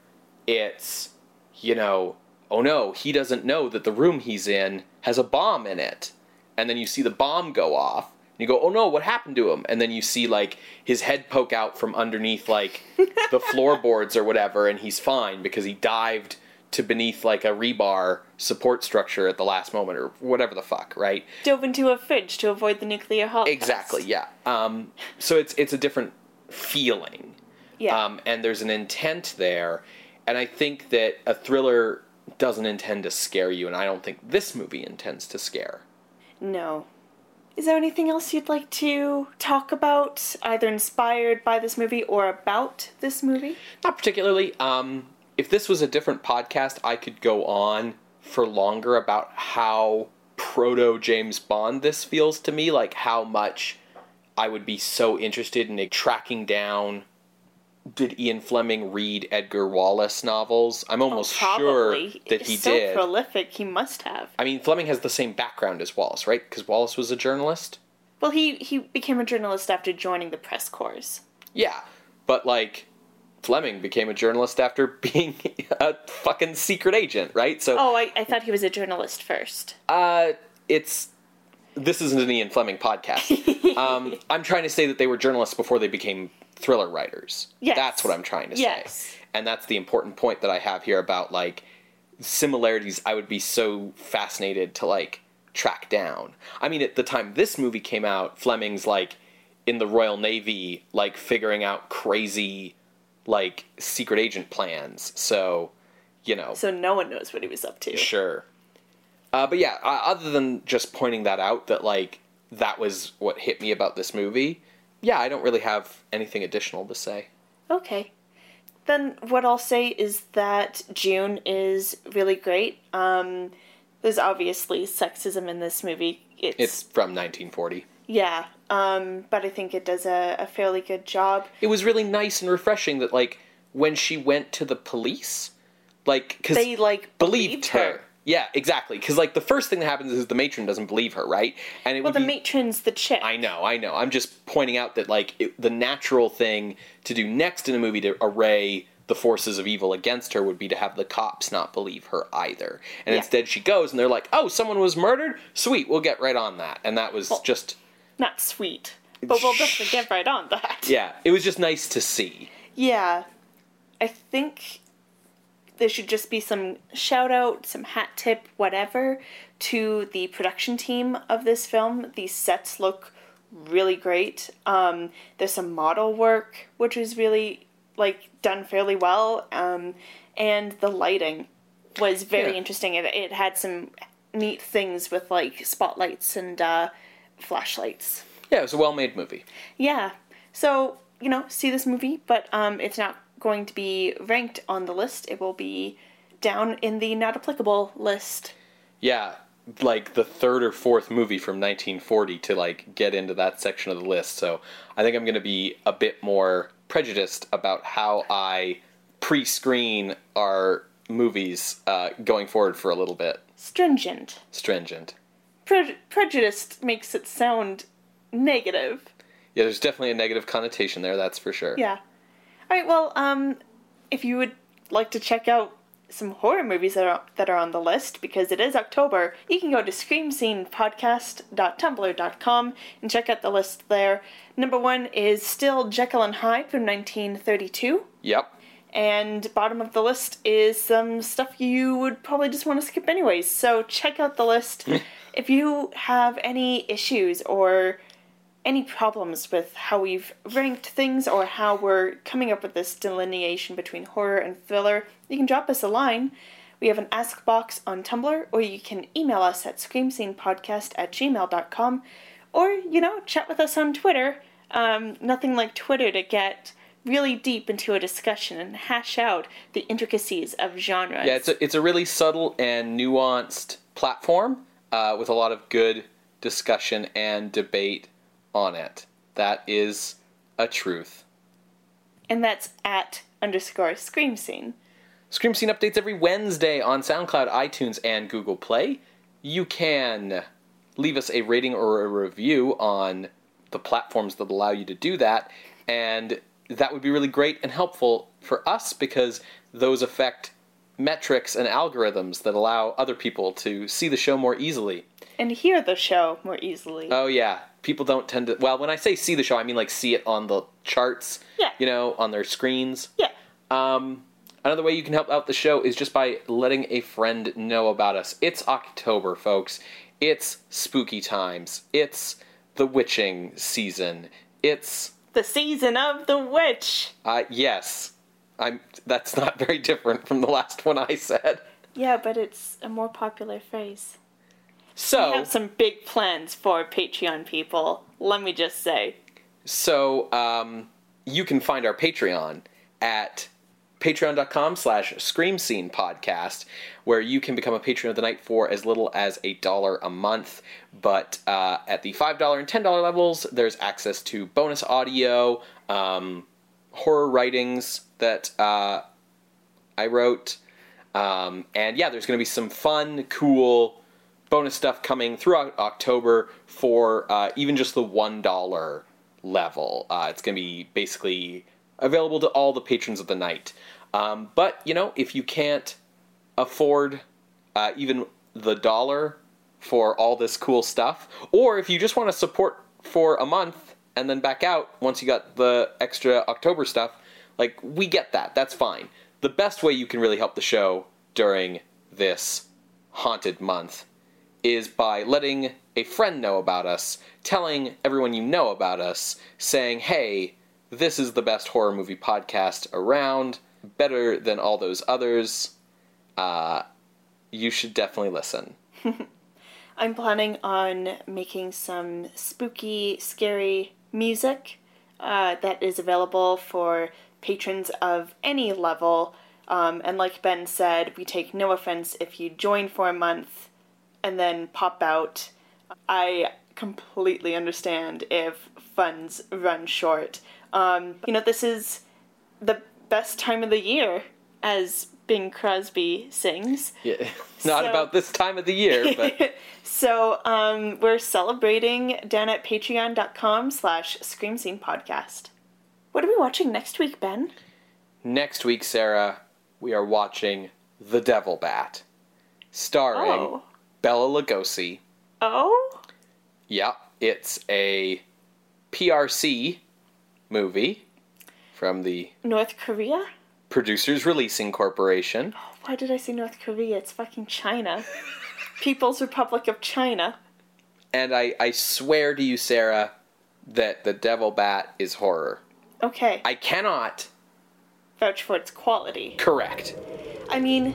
it's you know, oh no, he doesn't know that the room he's in has a bomb in it. And then you see the bomb go off, and you go, oh no, what happened to him? And then you see like his head poke out from underneath like the floorboards or whatever, and he's fine because he dived to beneath like a rebar support structure at the last moment or whatever the fuck, right? Dove into a fridge to avoid the nuclear holocaust. Exactly, yeah. Um, so it's it's a different feeling. Yeah. Um, and there's an intent there. And I think that a thriller doesn't intend to scare you, and I don't think this movie intends to scare. No. Is there anything else you'd like to talk about, either inspired by this movie or about this movie? Not particularly. Um, if this was a different podcast, I could go on for longer about how proto James Bond this feels to me, like how much I would be so interested in tracking down. Did Ian Fleming read Edgar Wallace novels? I'm almost sure Probably. that he so did. prolific, he must have. I mean, Fleming has the same background as Wallace, right? Because Wallace was a journalist. Well, he, he became a journalist after joining the press corps. Yeah, but like Fleming became a journalist after being a fucking secret agent, right? So Oh, I, I thought he was a journalist first. Uh, it's this isn't an Ian Fleming podcast. um, I'm trying to say that they were journalists before they became thriller writers. Yes. That's what I'm trying to Yes. say. And that's the important point that I have here about like similarities I would be so fascinated to like track down. I mean at the time this movie came out, Fleming's like in the Royal Navy like figuring out crazy like secret agent plans. So, you know, So no one knows what he was up to. Sure. Uh, but yeah, uh, other than just pointing that out, that like that was what hit me about this movie. Yeah, I don't really have anything additional to say. Okay. Then what I'll say is that June is really great. Um, there's obviously sexism in this movie. It's, It's from 1940. yeah, um, but I think it does a, a fairly good job. It was really nice and refreshing that like when she went to the police, like because They like believed her. Yeah, exactly. Because like the first thing that happens is the matron doesn't believe her, right? And it Well, the be, matron's the chick. I know, I know. I'm just pointing out that like it, the natural thing to do next in a movie to array the forces of evil against her would be to have the cops not believe her either. And Yeah. instead she goes and they're like, "Oh, someone was murdered? Sweet, we'll get right on that." And that was just Not sweet, but we'll definitely get right on that. yeah, it was just nice to see. Yeah. I think there should just be some shout out, some hat tip, whatever, to the production team of this film. These sets look really great. Um, there's some model work, which is really like done fairly well. Um, and the lighting was very Yeah. interesting. It, it had some neat things with like spotlights and uh, flashlights. Yeah, it was a well-made movie. Yeah. So, you know, see this movie, but um, it's not going to be ranked on the list. It will be down in the not applicable list. Yeah, like the third or fourth movie from 1940 to like get into that section of the list. So I think I'm going to be a bit more prejudiced about how I pre-screen our movies uh, going forward for a little bit. Stringent. Stringent. Pre- prejudiced makes it sound negative. Yeah, there's definitely a negative connotation there. That's for sure. Yeah. All right. Well, um, if you would like to check out some horror movies that are that are on the list because it is October, you can go to screamscenepodcast.tumblr.com and check out the list there. Number one is still Jekyll and Hyde from 1932. Yep. And bottom of the list is some stuff you would probably just want to skip anyways. So check out the list. if you have any issues or any problems with how we've ranked things or how we're coming up with this delineation between horror and thriller, you can drop us a line. We have an ask box on Tumblr, or you can email us at screamscenepodcast at gmail.com, or, you know, chat with us on Twitter. Um, nothing like Twitter to get really deep into a discussion and hash out the intricacies of genres. Yeah, it's a, it's a really subtle and nuanced platform uh, with a lot of good discussion and debate on it. That is a truth. and that's at underscore scream scene. Scream Scene updates every Wednesday on SoundCloud, iTunes, and Google Play. You can leave us a rating or a review on the platforms that allow you to do that, and that would be really great and helpful for us because those affect metrics and algorithms that allow other people to see the show more easily. And hear the show more easily. Oh yeah, people don't tend to. Well, when I say see the show, I mean like see it on the charts. Yeah. You know, on their screens. yeah. Um, another way you can help out the show is just by letting a friend know about us. It's October, folks. It's spooky times. It's the witching season. It's The season of the witch. uh yes. I'm that's not very different from the last one I said. Yeah, but it's a more popular phrase. We have some big plans for Patreon people. Let me just say. So um, you can find our Patreon at patreon.com slash scream scene podcast where you can become a patron of the night for as little as a dollar a month but uh, at the $5 and $10 levels there's access to bonus audio um, horror writings that uh, i wrote um, and yeah there's going to be some fun cool bonus stuff coming throughout October for uh, even just the one dollar level. Uh, it's going to be basically available to all the patrons of the night. Um, but you know, if you can't afford uh, even the dollar for all this cool stuff, or if you just want to support for a month and then back out once you got the extra October stuff, like we get that. That's fine. The best way you can really help the show during this haunted month is by letting a friend know about us, telling everyone you know about us, saying, hey, This is the best horror movie podcast around, better than all those others. Uh, you should definitely listen. I'm planning on making some spooky, scary music uh, that is available for patrons of any level. Um, and like Ben said, we take no offense if you join for a month and then pop out. I completely understand if funds run short. Um, you know, this is the best time of the year, as Bing Crosby sings. Yeah, not So- about this time of the year, but So um, we're celebrating down at patreon.com slash scream scene podcast. What are we watching next week, Ben? next week, Sarah, we are watching The Devil Bat, starring Oh. Bela Lugosi. Oh? Yeah, it's a PRC movie from the North Korea? Producers Releasing Corporation. Why did I say North Korea? It's fucking China. People's Republic of China. And I, I swear to you, Sarah, that The Devil Bat is horror. Okay, I cannot vouch for its quality. correct. I mean,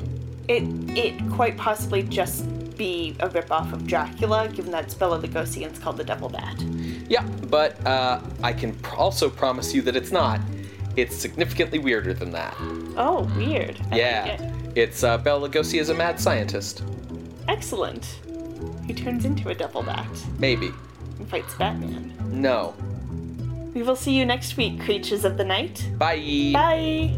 it it quite possibly just be a ripoff of Dracula, given that Bela Lugosi and it's called the Devil Bat. Yeah, but uh, I can pr- also promise you that it's not. It's significantly weirder than that. Oh, weird. I Yeah, like it. it's uh, Bela Lugosi as a mad scientist. Excellent. He turns into a Devil Bat Maybe. and fights Batman. No. We will see you next week, creatures of the night. Bye. Bye!